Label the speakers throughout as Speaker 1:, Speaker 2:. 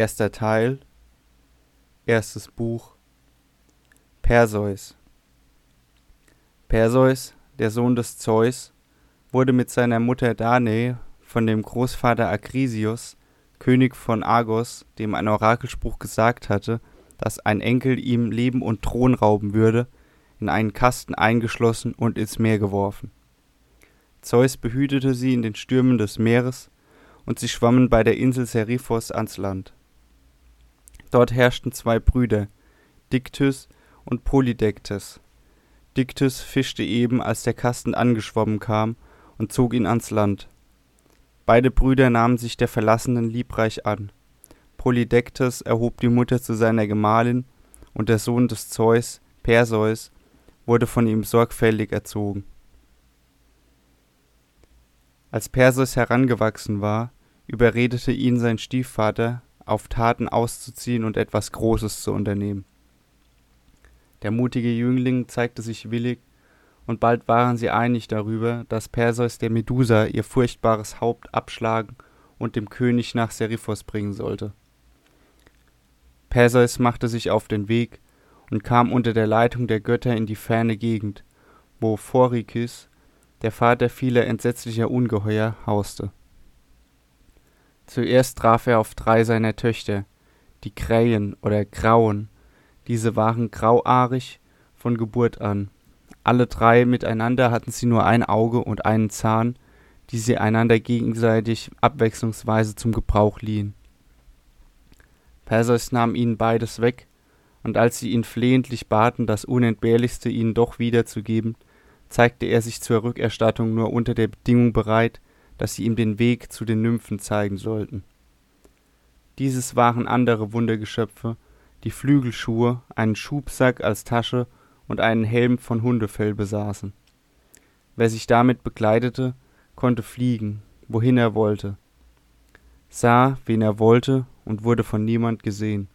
Speaker 1: Erster Teil Erstes Buch Perseus Perseus, der Sohn des Zeus, wurde mit seiner Mutter Danae von dem Großvater Akrisios, König von Argos, dem ein Orakelspruch gesagt hatte, dass ein Enkel ihm Leben und Thron rauben würde, in einen Kasten eingeschlossen und ins Meer geworfen. Zeus behütete sie in den Stürmen des Meeres, und sie schwammen bei der Insel Seriphos ans Land. Dort herrschten zwei Brüder, Dictys und Polydektes. Dictys fischte eben, als der Kasten angeschwommen kam, und zog ihn ans Land. Beide Brüder nahmen sich der Verlassenen liebreich an. Polydektes erhob die Mutter zu seiner Gemahlin, und der Sohn des Zeus, Perseus, wurde von ihm sorgfältig erzogen. Als Perseus herangewachsen war, überredete ihn sein Stiefvater, auf Taten auszuziehen und etwas Großes zu unternehmen. Der mutige Jüngling zeigte sich willig, und bald waren sie einig darüber, dass Perseus der Medusa ihr furchtbares Haupt abschlagen und dem König nach Seriphos bringen sollte. Perseus machte sich auf den Weg und kam unter der Leitung der Götter in die ferne Gegend, wo Phorikys, der Vater vieler entsetzlicher Ungeheuer, hauste. Zuerst traf er auf drei seiner Töchter, die Krähen oder Grauen. Diese waren grauahrig von Geburt an. Alle drei miteinander hatten sie nur ein Auge und einen Zahn, die sie einander gegenseitig abwechslungsweise zum Gebrauch liehen. Perseus nahm ihnen beides weg, und als sie ihn flehentlich baten, das Unentbehrlichste ihnen doch wiederzugeben, zeigte er sich zur Rückerstattung nur unter der Bedingung bereit, dass sie ihm den Weg zu den Nymphen zeigen sollten. Dieses waren andere Wundergeschöpfe, die Flügelschuhe, einen Schubsack als Tasche und einen Helm von Hundefell besaßen. Wer sich damit bekleidete, konnte fliegen, wohin er wollte, sah, wen er wollte und wurde von niemand gesehen.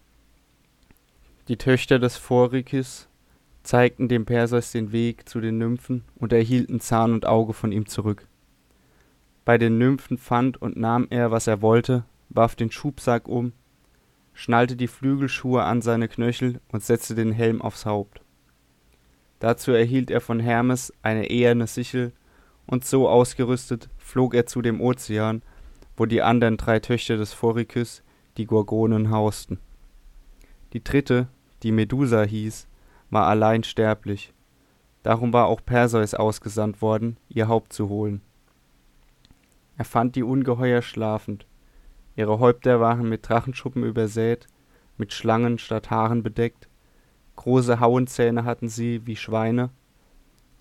Speaker 1: Die Töchter des Phorikys zeigten dem Perseus den Weg zu den Nymphen und erhielten Zahn und Auge von ihm zurück. Bei den Nymphen fand und nahm er, was er wollte, warf den Schubsack um, schnallte die Flügelschuhe an seine Knöchel und setzte den Helm aufs Haupt. Dazu erhielt er von Hermes eine eherne Sichel, und so ausgerüstet flog er zu dem Ozean, wo die anderen drei Töchter des Phorikys, die Gorgonen, hausten. Die dritte, die Medusa hieß, war allein sterblich. Darum war auch Perseus ausgesandt worden, ihr Haupt zu holen. Er fand die Ungeheuer schlafend. Ihre Häupter waren mit Drachenschuppen übersät, mit Schlangen statt Haaren bedeckt, große Hauenzähne hatten sie wie Schweine,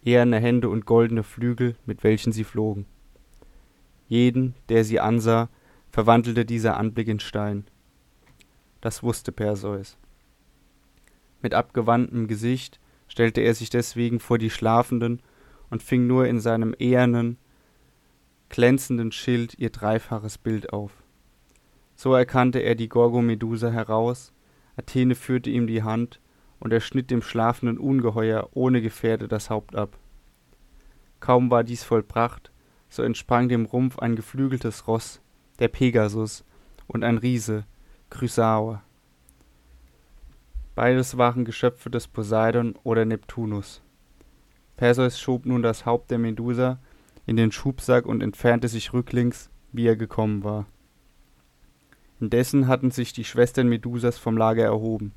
Speaker 1: eherne Hände und goldene Flügel, mit welchen sie flogen. Jeden, der sie ansah, verwandelte dieser Anblick in Stein. Das wusste Perseus. Mit abgewandtem Gesicht stellte er sich deswegen vor die Schlafenden und fing nur in seinem ehernen, glänzenden Schild ihr dreifaches Bild auf. So erkannte er die Gorgomedusa heraus, Athene führte ihm die Hand, und er schnitt dem schlafenden Ungeheuer ohne Gefährde das Haupt ab. Kaum war dies vollbracht, so entsprang dem Rumpf ein geflügeltes Ross, der Pegasus, und ein Riese, Chrysaor. Beides waren Geschöpfe des Poseidon oder Neptunus. Perseus schob nun das Haupt der Medusa in den Schubsack und entfernte sich rücklings, wie er gekommen war. Indessen hatten sich die Schwestern Medusas vom Lager erhoben.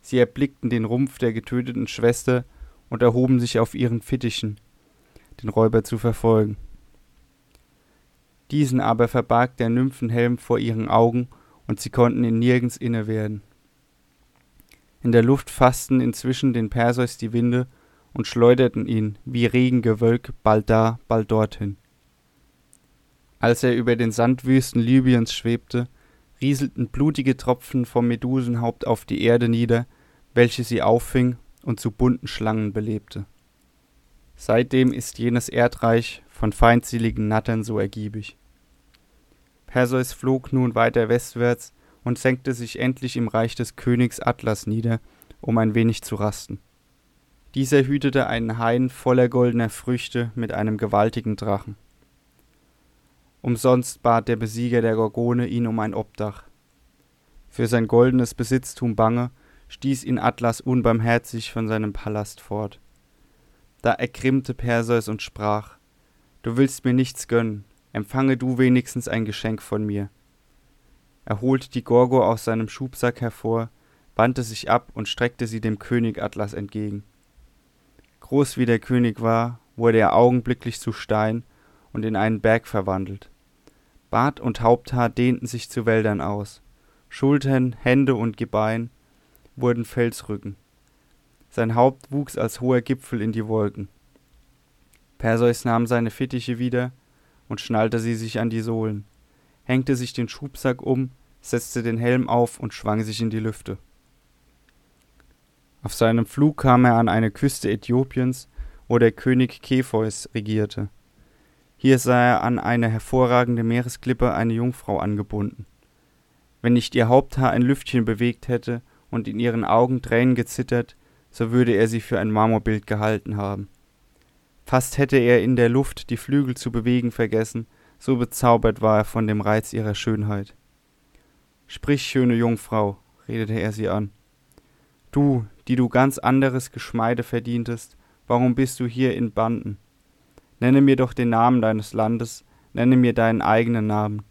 Speaker 1: Sie erblickten den Rumpf der getöteten Schwester und erhoben sich auf ihren Fittichen, den Räuber zu verfolgen. Diesen aber verbarg der Nymphenhelm vor ihren Augen, und sie konnten ihn nirgends inne werden. In der Luft fassten inzwischen den Perseus die Winde und schleuderten ihn wie Regengewölk bald da, bald dorthin. Als er über den Sandwüsten Libyens schwebte, rieselten blutige Tropfen vom Medusenhaupt auf die Erde nieder, welche sie auffing und zu bunten Schlangen belebte. Seitdem ist jenes Erdreich von feindseligen Nattern so ergiebig. Perseus flog nun weiter westwärts und senkte sich endlich im Reich des Königs Atlas nieder, um ein wenig zu rasten. Dieser hütete einen Hain voller goldener Früchte mit einem gewaltigen Drachen. Umsonst bat der Besieger der Gorgone ihn um ein Obdach. für sein goldenes Besitztum bange, stieß ihn Atlas unbarmherzig von seinem Palast fort. Da ergrimmte Perseus und sprach: Du willst mir nichts gönnen, empfange du wenigstens ein Geschenk von mir. Er holte die Gorgo aus seinem Schubsack hervor, wandte sich ab und streckte sie dem König Atlas entgegen. Groß wie der König war, wurde er augenblicklich zu Stein und in einen Berg verwandelt. Bart und Haupthaar dehnten sich zu Wäldern aus. Schultern, Hände und Gebein wurden Felsrücken. Sein Haupt wuchs als hoher Gipfel in die Wolken. Perseus nahm seine Fittiche wieder und schnallte sie sich an die Sohlen, hängte sich den Schubsack um, setzte den Helm auf und schwang sich in die Lüfte. Auf seinem Flug kam er an eine Küste Äthiopiens, wo der König Kepheus regierte. Hier sah er an eine hervorragende Meeresklippe eine Jungfrau angebunden. Wenn nicht ihr Haupthaar ein Lüftchen bewegt hätte und in ihren Augen Tränen gezittert, so würde er sie für ein Marmorbild gehalten haben. Fast hätte er in der Luft die Flügel zu bewegen vergessen, so bezaubert war er von dem Reiz ihrer Schönheit. Sprich, schöne Jungfrau, redete er sie an. Du, die du ganz anderes Geschmeide verdientest, warum bist du hier in Banden? Nenne mir doch den Namen deines Landes, nenne mir deinen eigenen Namen.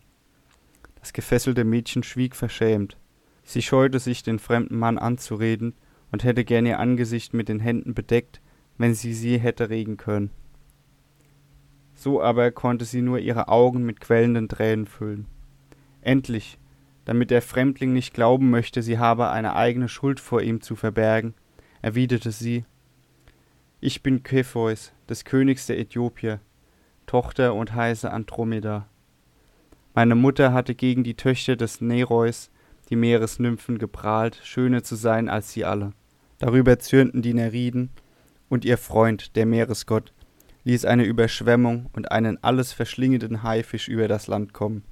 Speaker 1: Das gefesselte Mädchen schwieg verschämt. Sie scheute sich, den fremden Mann anzureden, und hätte gern ihr Angesicht mit den Händen bedeckt, wenn sie sie hätte regen können. So aber konnte sie nur ihre Augen mit quellenden Tränen füllen. Endlich, damit der Fremdling nicht glauben möchte, sie habe eine eigene Schuld vor ihm zu verbergen, erwiderte sie Ich bin Kepheus, des Königs der Äthiopier, Tochter und heiße Andromeda. Meine Mutter hatte gegen die Töchter des Nereus, die Meeresnymphen, geprahlt, schöner zu sein als sie alle. Darüber zürnten die Neriden, und ihr Freund, der Meeresgott, ließ eine Überschwemmung und einen alles verschlingenden Haifisch über das Land kommen.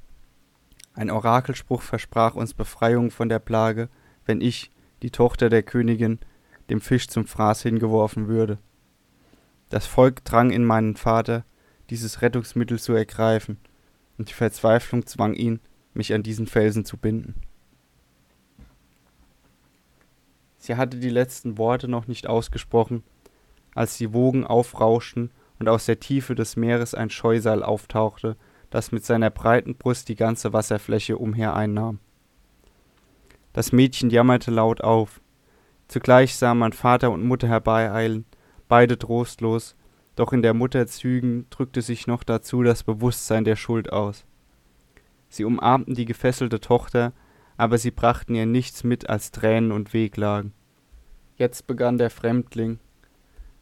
Speaker 1: Ein Orakelspruch versprach uns Befreiung von der Plage, wenn ich, die Tochter der Königin, dem Fisch zum Fraß hingeworfen würde. Das Volk drang in meinen Vater, dieses Rettungsmittel zu ergreifen, und die Verzweiflung zwang ihn, mich an diesen Felsen zu binden. Sie hatte die letzten Worte noch nicht ausgesprochen, als die Wogen aufrauschten und aus der Tiefe des Meeres ein Scheusal auftauchte, das mit seiner breiten Brust die ganze Wasserfläche umher einnahm. Das Mädchen jammerte laut auf. Zugleich sah man Vater und Mutter herbeieilen, beide trostlos, doch in der Mutter Zügen drückte sich noch dazu das Bewusstsein der Schuld aus. Sie umarmten die gefesselte Tochter, aber sie brachten ihr nichts mit als Tränen und Wehklagen. Jetzt begann der Fremdling,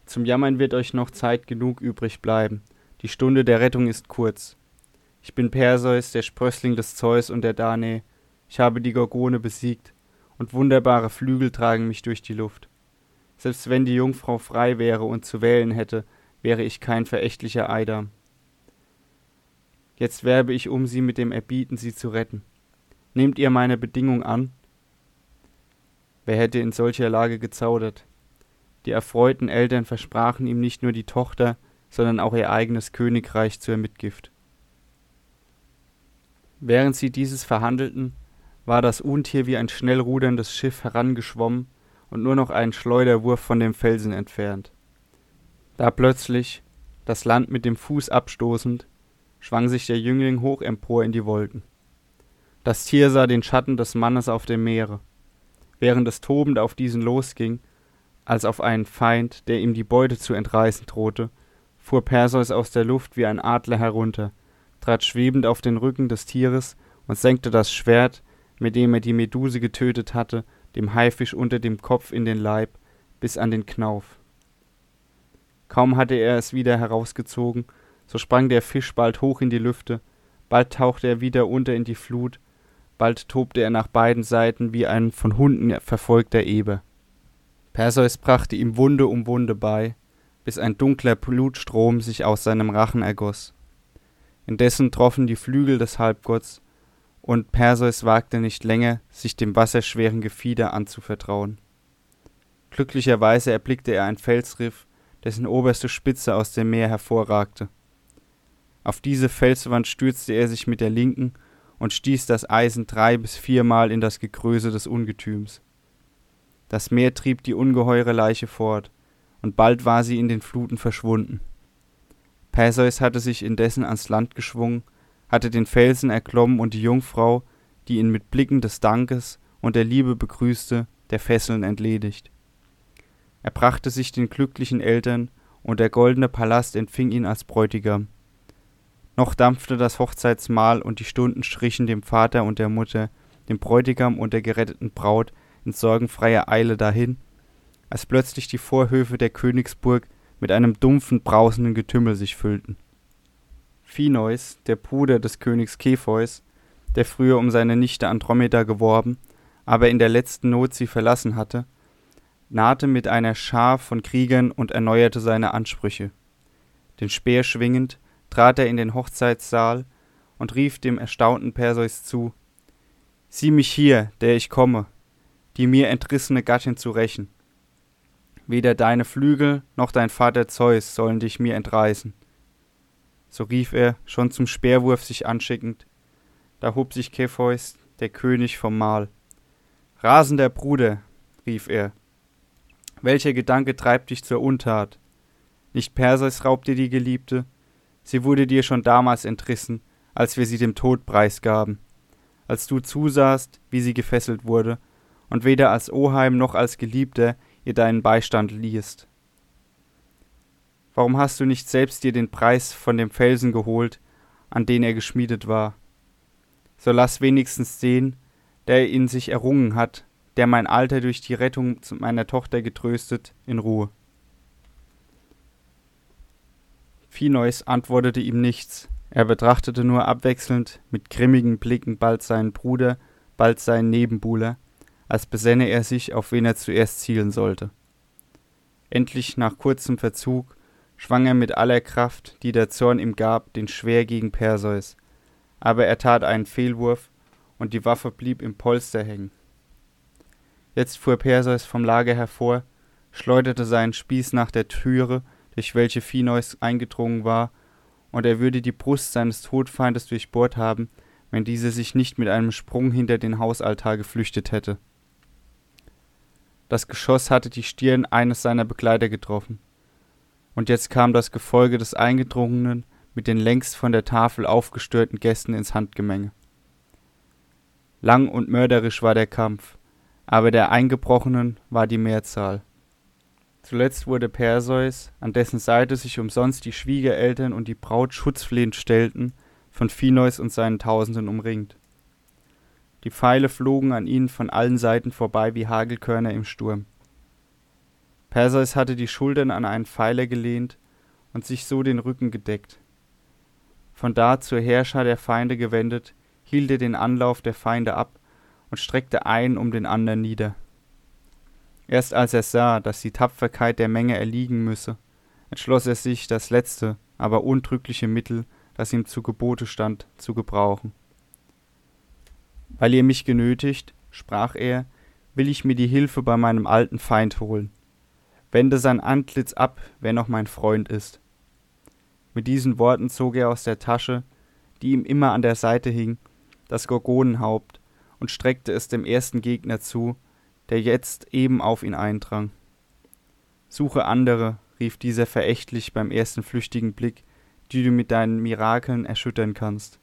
Speaker 1: zum Jammern wird euch noch Zeit genug übrig bleiben. Die Stunde der Rettung ist kurz. Ich bin Perseus, der Sprössling des Zeus und der Danae. Ich habe die Gorgone besiegt, und wunderbare Flügel tragen mich durch die Luft. Selbst wenn die Jungfrau frei wäre und zu wählen hätte, wäre ich kein verächtlicher Eidam. Jetzt werbe ich um sie mit dem Erbieten, sie zu retten. Nehmt ihr meine Bedingung an? Wer hätte in solcher Lage gezaudert? Die erfreuten Eltern versprachen ihm nicht nur die Tochter, sondern auch ihr eigenes Königreich zur Mitgift. Während sie dieses verhandelten, war das Untier wie ein schnell ruderndes Schiff herangeschwommen und nur noch einen Schleuderwurf von dem Felsen entfernt. Da plötzlich, das Land mit dem Fuß abstoßend, schwang sich der Jüngling hoch empor in die Wolken. Das Tier sah den Schatten des Mannes auf dem Meere. Während es tobend auf diesen losging, als auf einen Feind, der ihm die Beute zu entreißen drohte, fuhr Perseus aus der Luft wie ein Adler herunter, trat schwebend auf den Rücken des Tieres und senkte das Schwert, mit dem er die Meduse getötet hatte, dem Haifisch unter dem Kopf in den Leib, bis an den Knauf. Kaum hatte er es wieder herausgezogen, so sprang der Fisch bald hoch in die Lüfte, bald tauchte er wieder unter in die Flut, bald tobte er nach beiden Seiten wie ein von Hunden verfolgter Eber. Perseus brachte ihm Wunde um Wunde bei, bis ein dunkler Blutstrom sich aus seinem Rachen ergoss. Indessen troffen die Flügel des Halbgotts, und Perseus wagte nicht länger, sich dem wasserschweren Gefieder anzuvertrauen. Glücklicherweise erblickte er ein Felsriff, dessen oberste Spitze aus dem Meer hervorragte. Auf diese Felswand stürzte er sich mit der linken und stieß das Eisen drei bis viermal in das Gegröße des Ungetüms. Das Meer trieb die ungeheure Leiche fort, und bald war sie in den Fluten verschwunden. Perseus hatte sich indessen ans Land geschwungen, hatte den Felsen erklommen und die Jungfrau, die ihn mit Blicken des Dankes und der Liebe begrüßte, der Fesseln entledigt. Er brachte sich den glücklichen Eltern, und der goldene Palast empfing ihn als Bräutigam. Noch dampfte das Hochzeitsmahl, und die Stunden strichen dem Vater und der Mutter, dem Bräutigam und der geretteten Braut in sorgenfreier Eile dahin, als plötzlich die Vorhöfe der Königsburg mit einem dumpfen, brausenden Getümmel sich füllten. Phineus, der Bruder des Königs Kepheus, der früher um seine Nichte Andromeda geworben, aber in der letzten Not sie verlassen hatte, nahte mit einer Schar von Kriegern und erneuerte seine Ansprüche. Den Speer schwingend trat er in den Hochzeitssaal und rief dem erstaunten Perseus zu Sieh mich hier, der ich komme, die mir entrissene Gattin zu rächen. Weder deine Flügel noch dein Vater Zeus sollen dich mir entreißen. So rief er, schon zum Speerwurf sich anschickend. Da hob sich Kepheus, der König, vom Mahl. Rasender Bruder, rief er, welcher Gedanke treibt dich zur Untat? Nicht Perseus raubt dir die Geliebte, sie wurde dir schon damals entrissen, als wir sie dem Tod preisgaben, als du zusahst, wie sie gefesselt wurde, und weder als Oheim noch als Geliebter ihr deinen Beistand liehest. Warum hast du nicht selbst dir den Preis von dem Felsen geholt, an den er geschmiedet war? So lass wenigstens den, der ihn sich errungen hat, der mein Alter durch die Rettung meiner Tochter getröstet, in Ruhe. Phineus antwortete ihm nichts, er betrachtete nur abwechselnd mit grimmigen Blicken bald seinen Bruder, bald seinen Nebenbuhler, als besänne er sich, auf wen er zuerst zielen sollte. Endlich, nach kurzem Verzug, schwang er mit aller Kraft, die der Zorn ihm gab, den Schwer gegen Perseus, aber er tat einen Fehlwurf, und die Waffe blieb im Polster hängen. Jetzt fuhr Perseus vom Lager hervor, schleuderte seinen Spieß nach der Türe, durch welche Phineus eingedrungen war, und er würde die Brust seines Todfeindes durchbohrt haben, wenn dieser sich nicht mit einem Sprung hinter den Hausaltar geflüchtet hätte. Das Geschoss hatte die Stirn eines seiner Begleiter getroffen. Und jetzt kam das Gefolge des Eingedrungenen mit den längst von der Tafel aufgestörten Gästen ins Handgemenge. Lang und mörderisch war der Kampf, aber der Eingebrochenen war die Mehrzahl. Zuletzt wurde Perseus, an dessen Seite sich umsonst die Schwiegereltern und die Braut schutzflehend stellten, von Phineus und seinen Tausenden umringt. Die Pfeile flogen an ihnen von allen Seiten vorbei wie Hagelkörner im Sturm. Perseus hatte die Schultern an einen Pfeiler gelehnt und sich so den Rücken gedeckt. Von da zur Herrscher der Feinde gewendet, hielt er den Anlauf der Feinde ab und streckte einen um den anderen nieder. Erst als er sah, dass die Tapferkeit der Menge erliegen müsse, entschloss er sich, das letzte, aber untrügliche Mittel, das ihm zu Gebote stand, zu gebrauchen. Weil ihr mich genötigt, sprach er, will ich mir die Hilfe bei meinem alten Feind holen. Wende sein Antlitz ab, wer noch mein Freund ist. Mit diesen Worten zog er aus der Tasche, die ihm immer an der Seite hing, das Gorgonenhaupt und streckte es dem ersten Gegner zu, der jetzt eben auf ihn eindrang. Suche andere, rief dieser verächtlich beim ersten flüchtigen Blick, die du mit deinen Mirakeln erschüttern kannst.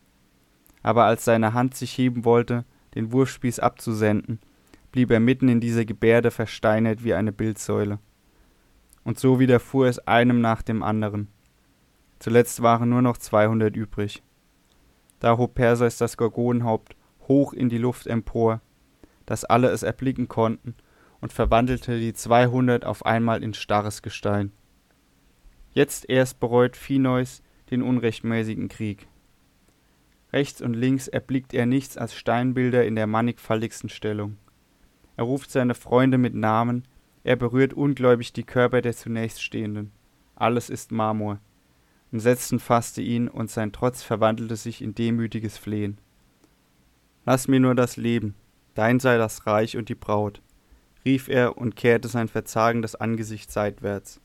Speaker 1: Aber als seine Hand sich heben wollte, den Wurfspieß abzusenden, blieb er mitten in dieser Gebärde versteinert wie eine Bildsäule. Und so widerfuhr es einem nach dem anderen. Zuletzt waren nur noch zweihundert übrig. Da hob Perseus das Gorgonenhaupt hoch in die Luft empor, dass alle es erblicken konnten, und verwandelte die zweihundert auf einmal in starres Gestein. Jetzt erst bereut Phineus den unrechtmäßigen Krieg. Rechts und links erblickt er nichts als Steinbilder in der mannigfaltigsten Stellung. Er ruft seine Freunde mit Namen, er berührt ungläubig die Körper der zunächst Stehenden. Alles ist Marmor. Entsetzen fasste ihn, und sein Trotz verwandelte sich in demütiges Flehen. Lass mir nur das Leben, dein sei das Reich und die Braut, rief er und kehrte sein verzagendes Angesicht seitwärts.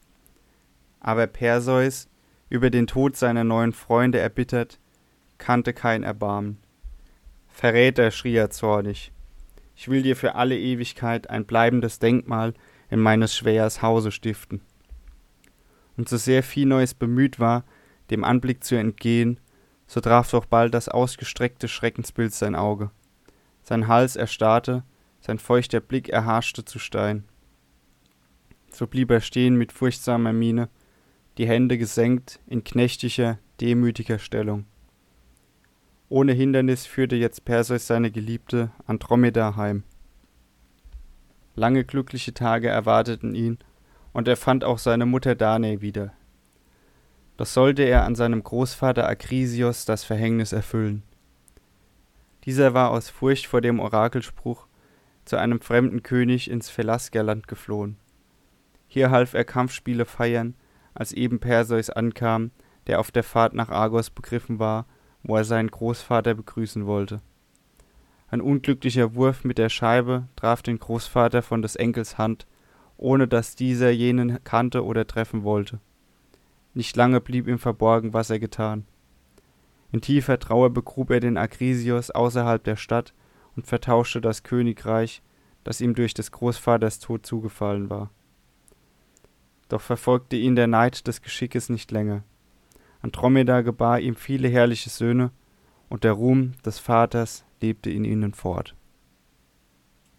Speaker 1: Aber Perseus, über den Tod seiner neuen Freunde erbittert, kannte kein Erbarmen. Verräter, schrie er zornig. Ich will dir für alle Ewigkeit ein bleibendes Denkmal in meines Schwähers Hause stiften. Und so sehr Phinois bemüht war, dem Anblick zu entgehen, so traf doch bald das ausgestreckte Schreckensbild sein Auge. Sein Hals erstarrte, sein feuchter Blick erharschte zu Stein. So blieb er stehen mit furchtsamer Miene, die Hände gesenkt in knechtischer, demütiger Stellung. Ohne Hindernis führte jetzt Perseus seine Geliebte Andromeda heim. Lange glückliche Tage erwarteten ihn, und er fand auch seine Mutter Danae wieder. Doch sollte er an seinem Großvater Akrisios das Verhängnis erfüllen. Dieser war aus Furcht vor dem Orakelspruch zu einem fremden König ins Pelasgerland geflohen. Hier half er Kampfspiele feiern, als eben Perseus ankam, der auf der Fahrt nach Argos begriffen war, wo er seinen Großvater begrüßen wollte. Ein unglücklicher Wurf mit der Scheibe traf den Großvater von des Enkels Hand, ohne dass dieser jenen kannte oder treffen wollte. Nicht lange blieb ihm verborgen, was er getan. In tiefer Trauer begrub er den Akrisios außerhalb der Stadt und vertauschte das Königreich, das ihm durch des Großvaters Tod zugefallen war. Doch verfolgte ihn der Neid des Geschickes nicht länger. Andromeda gebar ihm viele herrliche Söhne, und der Ruhm des Vaters lebte in ihnen fort.